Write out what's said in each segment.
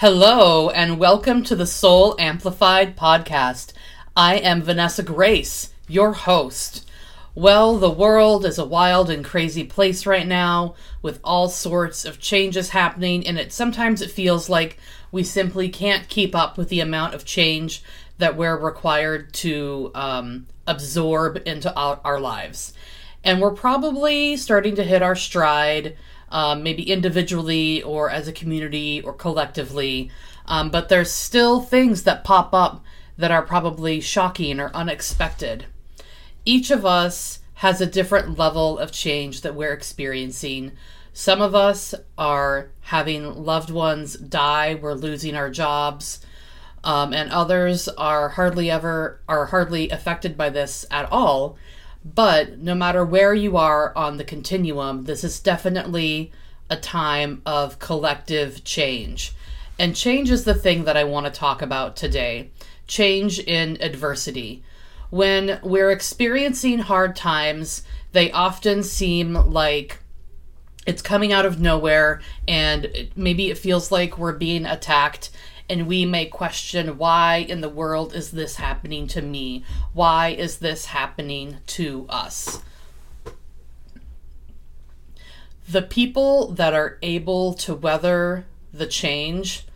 Hello, and welcome to the Soul Amplified podcast. I am Vanessa Grace, your host. Well, the world is a wild and crazy place right now with all sorts of changes happening, and it sometimes it feels like we simply can't keep up with the amount of change that we're required to um, absorb into our, our lives. And we're probably starting to hit our stride um, maybe individually or as a community or collectively. Um, but there's still things that pop up that are probably shocking or unexpected. Each of us has a different level of change that we're experiencing. Some of us are having loved ones die, we're losing our jobs, um, and others are hardly ever are hardly affected by this at all. But no matter where you are on the continuum, this is definitely a time of collective change. And change is the thing that I want to talk about today change in adversity. When we're experiencing hard times, they often seem like it's coming out of nowhere, and maybe it feels like we're being attacked and we may question why in the world is this happening to me? Why is this happening to us? The people that are able to weather the change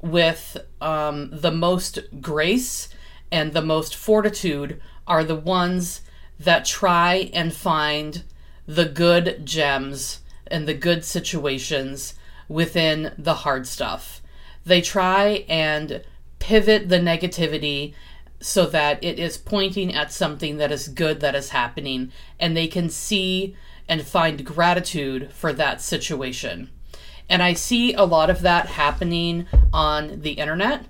with um, the most grace and the most fortitude are the ones that try and find the good gems and the good situations within the hard stuff they try and pivot the negativity so that it is pointing at something that is good that is happening and they can see and find gratitude for that situation. And I see a lot of that happening on the internet.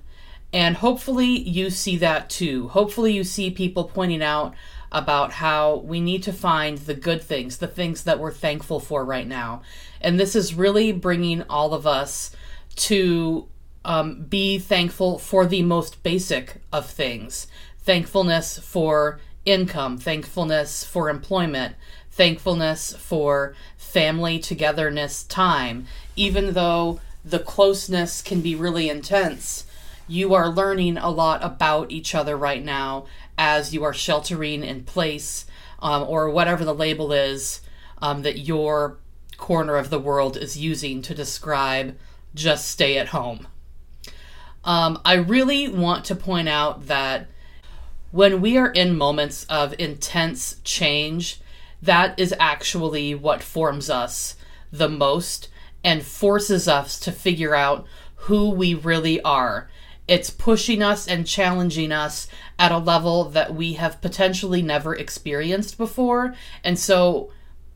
And hopefully you see that too. Hopefully you see people pointing out about how we need to find the good things, the things that we're thankful for right now. And this is really bringing all of us to um, be thankful for the most basic of things thankfulness for income, thankfulness for employment, thankfulness for family togetherness time. Even though the closeness can be really intense, you are learning a lot about each other right now as you are sheltering in place um, or whatever the label is um, that your corner of the world is using to describe just stay at home. Um, I really want to point out that when we are in moments of intense change, that is actually what forms us the most and forces us to figure out who we really are. It's pushing us and challenging us at a level that we have potentially never experienced before. And so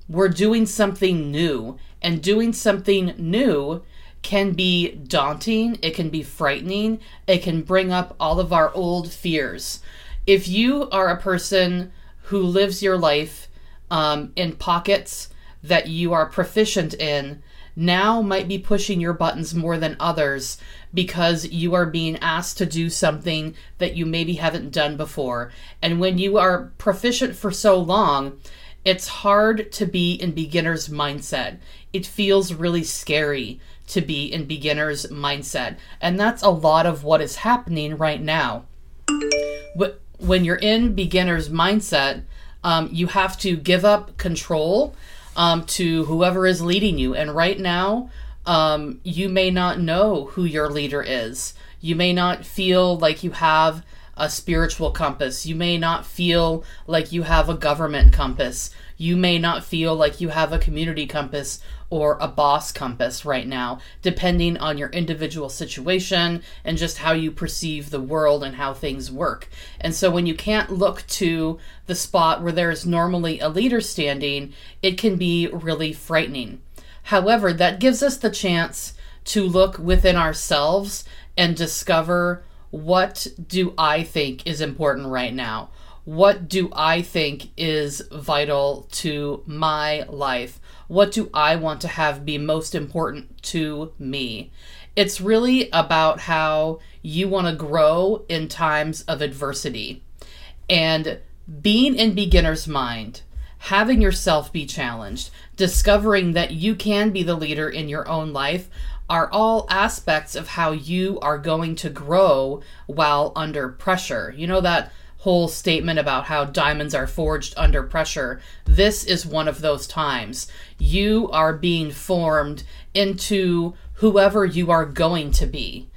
we're doing something new. And doing something new can be daunting, it can be frightening, it can bring up all of our old fears. If you are a person who lives your life um, in pockets that you are proficient in, now might be pushing your buttons more than others because you are being asked to do something that you maybe haven't done before. And when you are proficient for so long, it's hard to be in beginner's mindset. It feels really scary to be in beginner's mindset. And that's a lot of what is happening right now. When you're in beginner's mindset, um, you have to give up control um, to whoever is leading you. And right now, um, you may not know who your leader is. You may not feel like you have a spiritual compass. You may not feel like you have a government compass. You may not feel like you have a community compass or a boss compass right now, depending on your individual situation and just how you perceive the world and how things work. And so when you can't look to the spot where there is normally a leader standing, it can be really frightening. However, that gives us the chance to look within ourselves and discover what do I think is important right now? What do I think is vital to my life? What do I want to have be most important to me? It's really about how you want to grow in times of adversity. And being in beginner's mind, having yourself be challenged, discovering that you can be the leader in your own life are all aspects of how you are going to grow while under pressure. You know that whole statement about how diamonds are forged under pressure. This is one of those times. You are being formed into whoever you are going to be.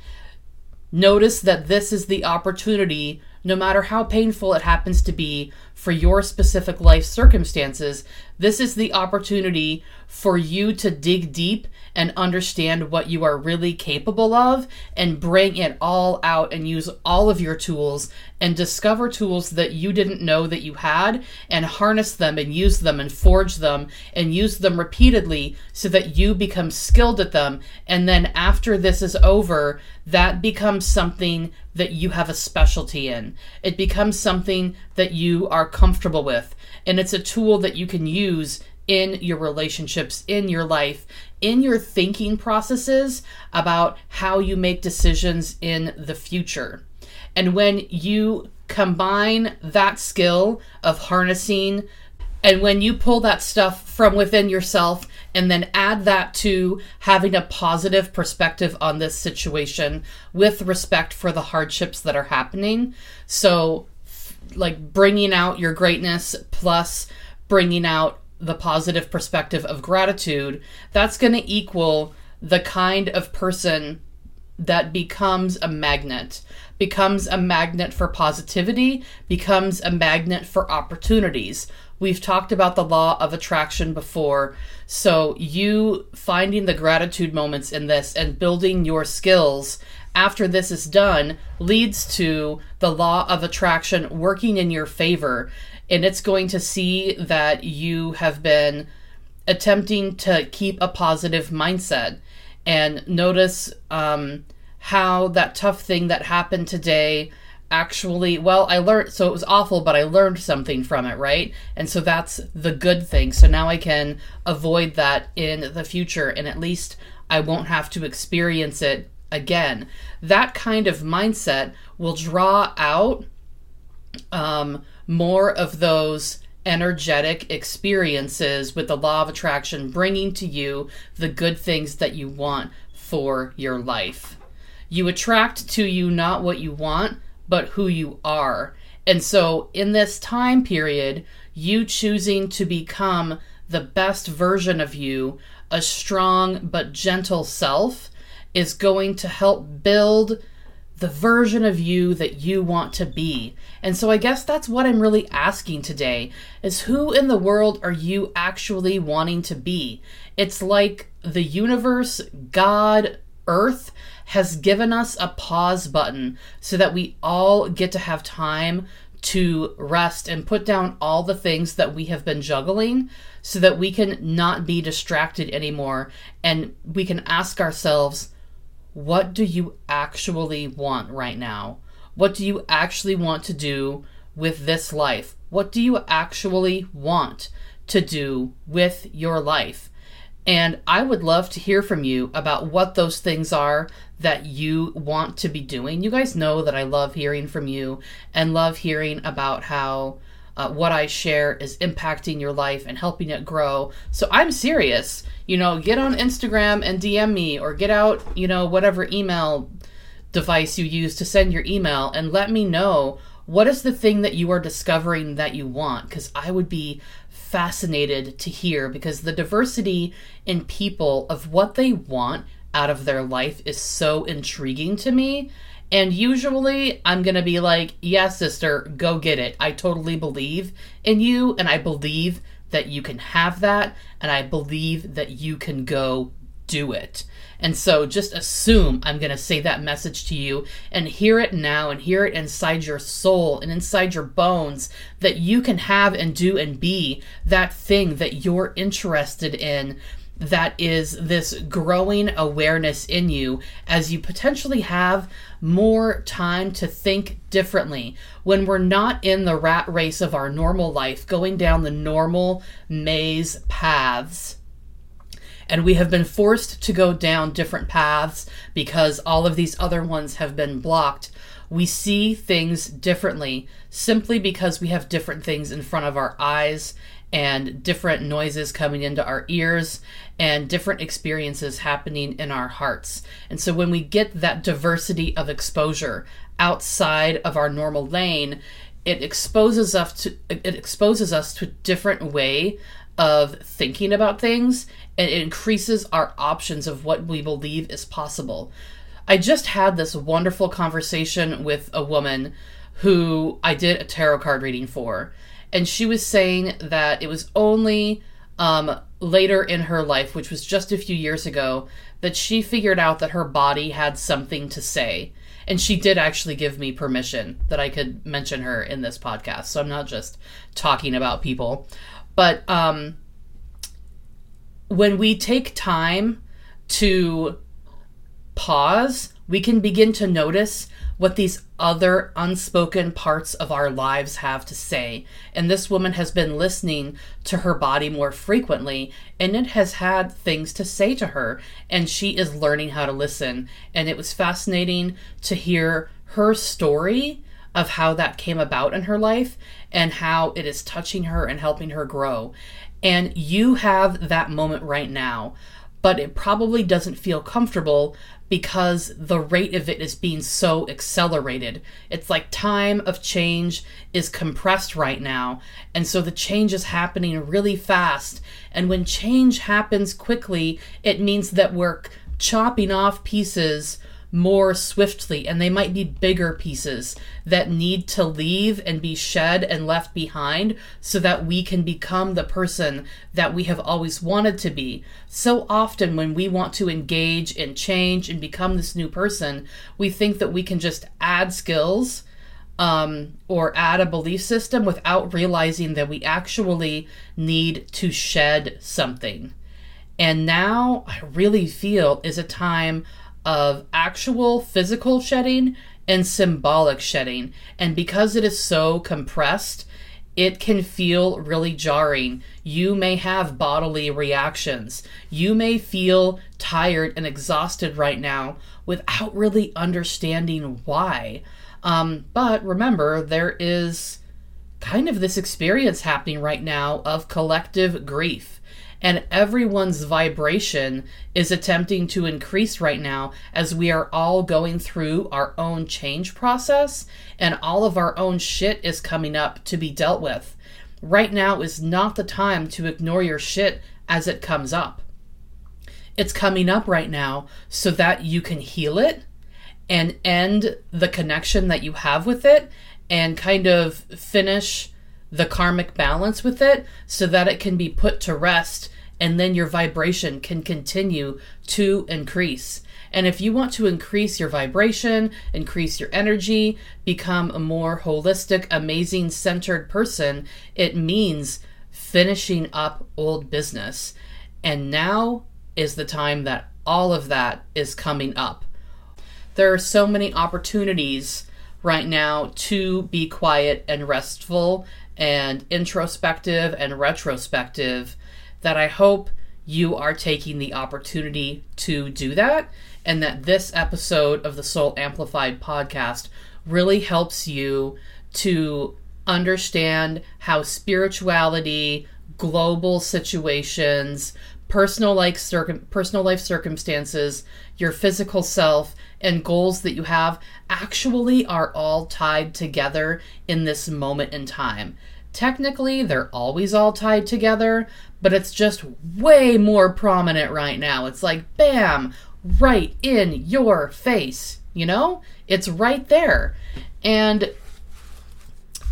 Notice that this is the opportunity, no matter how painful it happens to be for your specific life circumstances, this is the opportunity for you to dig deep and understand what you are really capable of and bring it all out and use all of your tools and discover tools that you didn't know that you had and harness them and use them and forge them and use them repeatedly so that you become skilled at them. And then after this is over, that becomes something that you have a specialty in. It becomes something that you are comfortable with. And it's a tool that you can use in your relationships, in your life, in your thinking processes about how you make decisions in the future. And when you combine that skill of harnessing, and when you pull that stuff from within yourself and then add that to having a positive perspective on this situation with respect for the hardships that are happening. So, like bringing out your greatness plus bringing out the positive perspective of gratitude, that's going to equal the kind of person that becomes a magnet, becomes a magnet for positivity, becomes a magnet for opportunities. We've talked about the law of attraction before. So, you finding the gratitude moments in this and building your skills after this is done leads to the law of attraction working in your favor. And it's going to see that you have been attempting to keep a positive mindset. And notice um, how that tough thing that happened today actually well i learned so it was awful but i learned something from it right? And so that's the good thing. So now i can avoid that in the future and at least i won't have to experience it again that kind of mindset will draw out um, more of those energetic experiences with the law of attraction, bringing to you the good things that you want for your life. You attract to you not what you want, but who you are. And so, in this time period, you choosing to become the best version of you, a strong but gentle self, is going to help build the version of you that you want to be. And so I guess that's what I'm really asking today is who in the world are you actually wanting to be? It's like the universe, God, earth has given us a pause button so that we all get to have time to rest and put down all the things that we have been juggling so that we can not be distracted anymore and we can ask ourselves what do you actually want right now? What do you actually want to do with this life? What do you actually want to do with your life? And I would love to hear from you about what those things are that you want to be doing. You guys know that I love hearing from you and love hearing about how uh, what I share is impacting your life and helping it grow. So I'm serious. You know, get on Instagram and DM me or get out, you know, whatever email device you use to send your email and let me know what is the thing that you are discovering that you want because I would be fascinated to hear because the diversity in people of what they want out of their life is so intriguing to me and usually I'm going to be like, yeah, sister, go get it. I totally believe in you, and I believe that you can have that, and I believe that you can go do it. And so just assume I'm going to say that message to you and hear it now and hear it inside your soul and inside your bones that you can have and do and be that thing that you're interested in that is this growing awareness in you as you potentially have more time to think differently when we're not in the rat race of our normal life, going down the normal maze paths. And we have been forced to go down different paths because all of these other ones have been blocked. We see things differently simply because we have different things in front of our eyes and different noises coming into our ears and different experiences happening in our hearts. And so when we get that diversity of exposure outside of our normal lane, it exposes us to it exposes us to a different way of thinking about things and it increases our options of what we believe is possible. I just had this wonderful conversation with a woman who I did a tarot card reading for and she was saying that it was only um, later in her life, which was just a few years ago, that she figured out that her body had something to say. And she did actually give me permission that I could mention her in this podcast. So I'm not just talking about people. But um, when we take time to pause, we can begin to notice what these other unspoken parts of our lives have to say. And this woman has been listening to her body more frequently, and it has had things to say to her, and she is learning how to listen. And it was fascinating to hear her story of how that came about in her life and how it is touching her and helping her grow. And you have that moment right now but it probably doesn't feel comfortable because the rate of it is being so accelerated. It's like time of change is compressed right now, and so the change is happening really fast. And when change happens quickly, it means that we're chopping off pieces more swiftly, and they might be bigger pieces that need to leave and be shed and left behind so that we can become the person that we have always wanted to be. So often, when we want to engage and change and become this new person, we think that we can just add skills. Um, or add a belief system without realizing that we actually need to shed something. And now I really feel is a time of actual physical shedding and symbolic shedding. And because it is so compressed, it can feel really jarring. You may have bodily reactions. You may feel tired and exhausted right now without really understanding why. Um, but remember, there is kind of this experience happening right now of collective grief and everyone's vibration is attempting to increase right now as we are all going through our own change process and all of our own shit is coming up to be dealt with. Right now is not the time to ignore your shit as it comes up. It's coming up right now so that you can heal it and end the connection that you have with it and kind of finish the karmic balance with it so that it can be put to rest and then your vibration can continue to increase. And if you want to increase your vibration, increase your energy, become a more holistic, amazing, centered person, it means finishing up old business. And now is the time that all of that is coming up. There are so many opportunities right now to be quiet and restful and introspective and retrospective that I hope you are taking the opportunity to do that and that this episode of the Soul Amplified podcast really helps you to understand how spirituality, global situations, personal like circum- personal life circumstances, your physical self and goals that you have actually are all tied together in this moment in time. Technically, they're always all tied together, but it's just way more prominent right now. It's like, bam, right in your face, you know? It's right there. And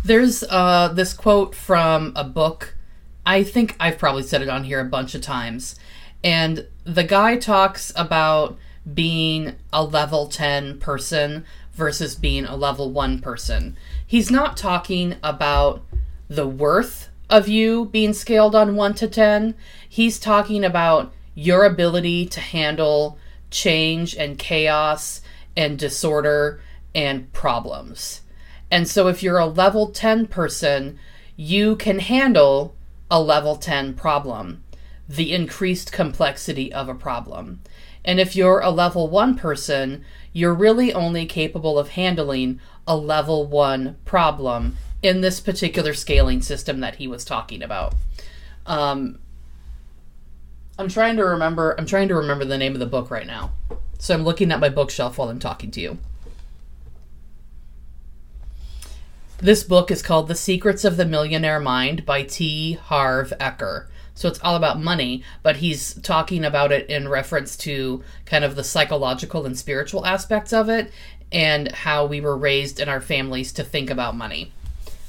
there's uh, this quote from a book. I think I've probably said it on here a bunch of times. And the guy talks about being a level 10 person versus being a level 1 person. He's not talking about the worth of you being scaled on 1 to 10. He's talking about your ability to handle change and chaos and disorder and problems. And so if you're a level 10 person, you can handle a level 10 problem, the increased complexity of a problem. And if you're a level 1 person, you're really only capable of handling a level 1 problem in this particular scaling system that he was talking about. Um, I'm trying to remember I'm trying to remember the name of the book right now. So I'm looking at my bookshelf while I'm talking to you. This book is called The Secrets of the Millionaire Mind by T. Harv Eker. So it's all about money, but he's talking about it in reference to kind of the psychological and spiritual aspects of it and how we were raised in our families to think about money.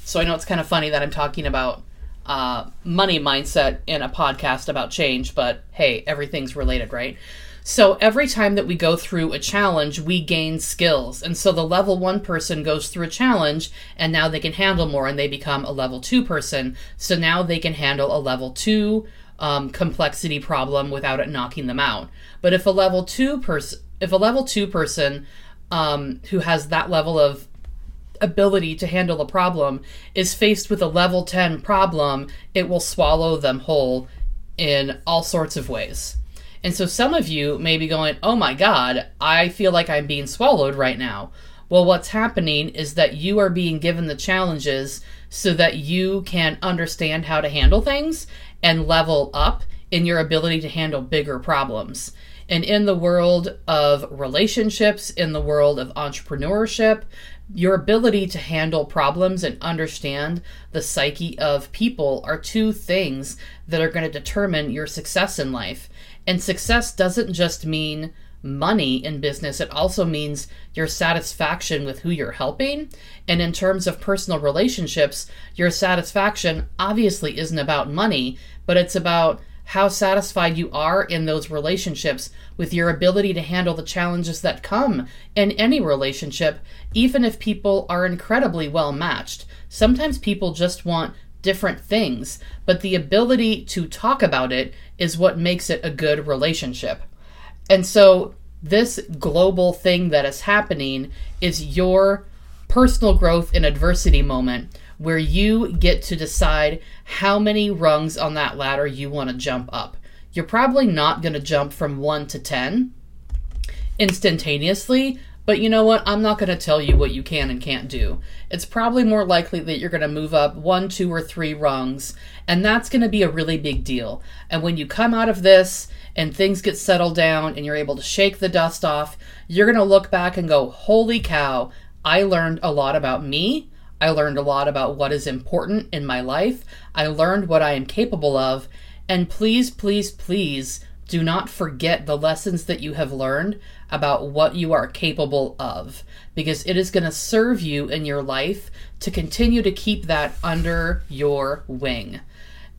So I know it's kind of funny that I'm talking about uh, money mindset in a podcast about change, but hey, everything's related, right? So every time that we go through a challenge, we gain skills. And so the level one person goes through a challenge and now they can handle more and they become a level two person. So now they can handle a level two um, complexity problem without it knocking them out. But if a level two person, if a level two person um, who has that level of ability to handle a problem is faced with a level 10 problem, it will swallow them whole in all sorts of ways. And so some of you may be going, oh my God, I feel like I'm being swallowed right now. Well, what's happening is that you are being given the challenges so that you can understand how to handle things and level up in your ability to handle bigger problems. And in the world of relationships, in the world of entrepreneurship, your ability to handle problems and understand the psyche of people are two things that are going to determine your success in life. And success doesn't just mean money in business, it also means your satisfaction with who you're helping. And in terms of personal relationships, your satisfaction obviously isn't about money, but it's about how satisfied you are in those relationships with your ability to handle the challenges that come in any relationship, even if people are incredibly well matched. Sometimes people just want different things, but the ability to talk about it is what makes it a good relationship. And so, this global thing that is happening is your personal growth in adversity moment where you get to decide how many rungs on that ladder you want to jump up. You're probably not going to jump from 1 to 10 instantaneously, but you know what? I'm not going to tell you what you can and can't do. It's probably more likely that you're going to move up one, two, or three rungs, and that's going to be a really big deal. And when you come out of this and things get settled down and you're able to shake the dust off, you're going to look back and go, Holy cow, I learned a lot about me. I learned a lot about what is important in my life. I learned what I am capable of. And please, please, please do not forget the lessons that you have learned about what you are capable of because it is going to serve you in your life to continue to keep that under your wing.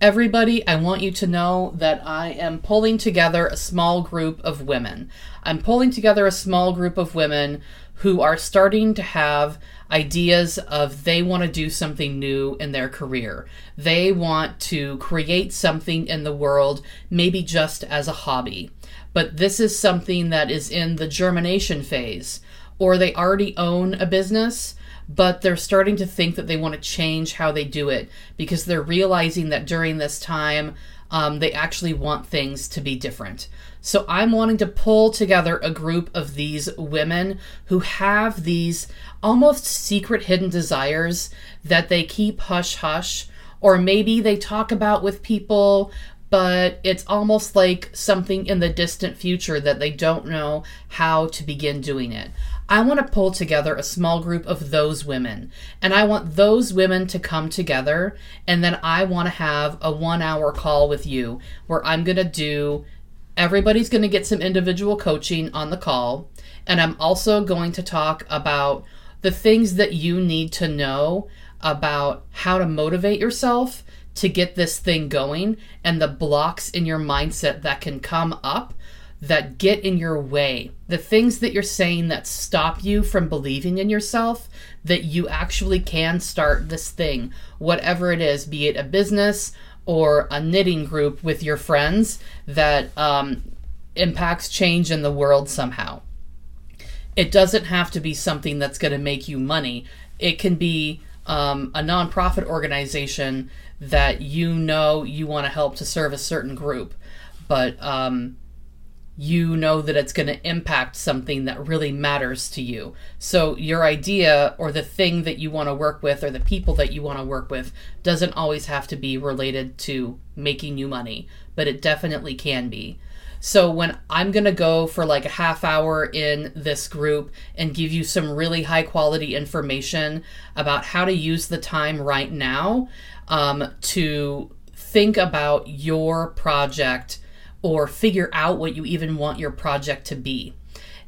Everybody, I want you to know that I am pulling together a small group of women. I'm pulling together a small group of women who are starting to have ideas of they want to do something new in their career. They want to create something in the world, maybe just as a hobby. But this is something that is in the germination phase, or they already own a business, but they're starting to think that they want to change how they do it because they're realizing that during this time, um, they actually want things to be different. So I'm wanting to pull together a group of these women who have these almost secret hidden desires that they keep hush hush, or maybe they talk about with people, but it's almost like something in the distant future that they don't know how to begin doing it. I want to pull together a small group of those women, and I want those women to come together, and then I want to have a one hour call with you where I'm going to do Everybody's going to get some individual coaching on the call. And I'm also going to talk about the things that you need to know about how to motivate yourself to get this thing going and the blocks in your mindset that can come up that get in your way. The things that you're saying that stop you from believing in yourself, that you actually can start this thing, whatever it is, be it a business or a knitting group with your friends that um, impacts change in the world somehow. It doesn't have to be something that's going to make you money. It can be um, a nonprofit organization that you know you want to help to serve a certain group, but um, you know that it's going to impact something that really matters to you. So, your idea or the thing that you want to work with or the people that you want to work with doesn't always have to be related to making you money, but it definitely can be. So, when I'm going to go for like a half hour in this group and give you some really high quality information about how to use the time right now um, to think about your project or figure out what you even want your project to be.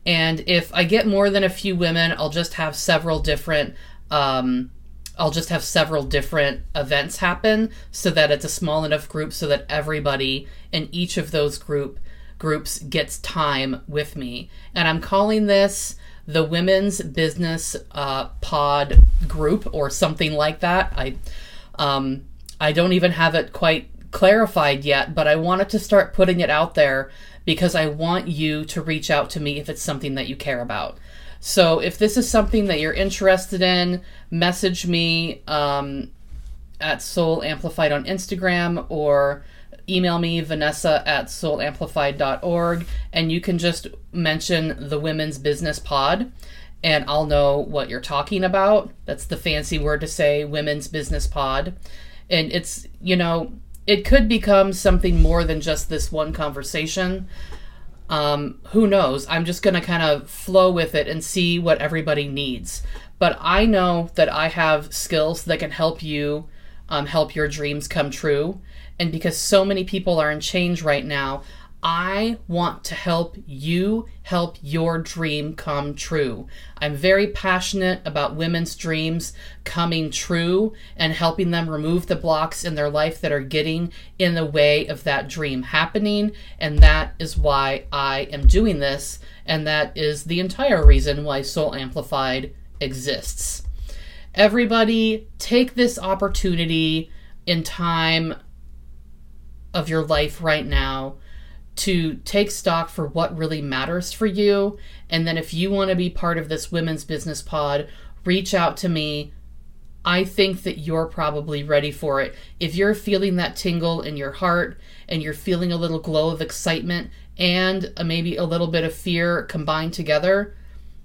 And if I get more than a few women, I'll just have several different um, I'll just have several different events happen so that it's a small enough group so that everybody in each of those group groups gets time with me. And I'm calling this the Women's Business uh, Pod group or something like that. I um, I don't even have it quite clarified yet, but I wanted to start putting it out there because I want you to reach out to me if it's something that you care about. So if this is something that you're interested in, message me um, at Soul Amplified on Instagram or email me vanessa at soulamplified.org and you can just mention the women's business pod and I'll know what you're talking about. That's the fancy word to say women's business pod. And it's, you know, it could become something more than just this one conversation. Um, who knows? I'm just going to kind of flow with it and see what everybody needs. But I know that I have skills that can help you um, help your dreams come true. And because so many people are in change right now, I want to help you help your dream come true. I'm very passionate about women's dreams coming true and helping them remove the blocks in their life that are getting in the way of that dream happening. And that is why I am doing this. And that is the entire reason why Soul Amplified exists. Everybody, take this opportunity in time of your life right now to take stock for what really matters for you. And then if you want to be part of this women's business pod, reach out to me. I think that you're probably ready for it. If you're feeling that tingle in your heart and you're feeling a little glow of excitement and maybe a little bit of fear combined together,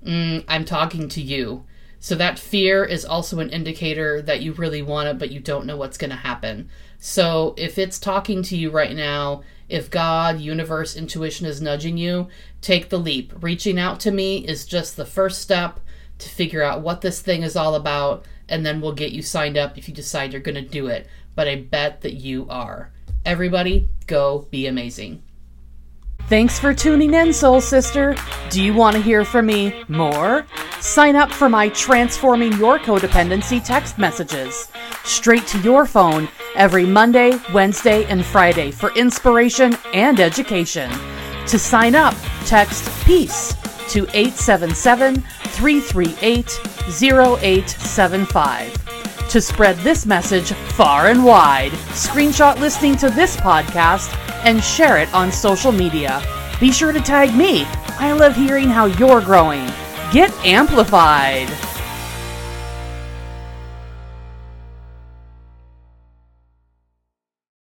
mm, I'm talking to you. So that fear is also an indicator that you really want it, but you don't know what's going to happen. So if it's talking to you right now if God, universe, intuition is nudging you, take the leap. Reaching out to me is just the first step to figure out what this thing is all about, and then we'll get you signed up if you decide you're going to do it. But I bet that you are. Everybody, go be amazing. Thanks for tuning in, Soul Sister. Do you want to hear from me more? Sign up for my Transforming Your Codependency text messages straight to your phone every Monday, Wednesday, and Friday for inspiration and education. To sign up, text PEACE to 877 338 0875. To spread this message far and wide, screenshot listening to this podcast and share it on social media. Be sure to tag me. I love hearing how you're growing. Get amplified.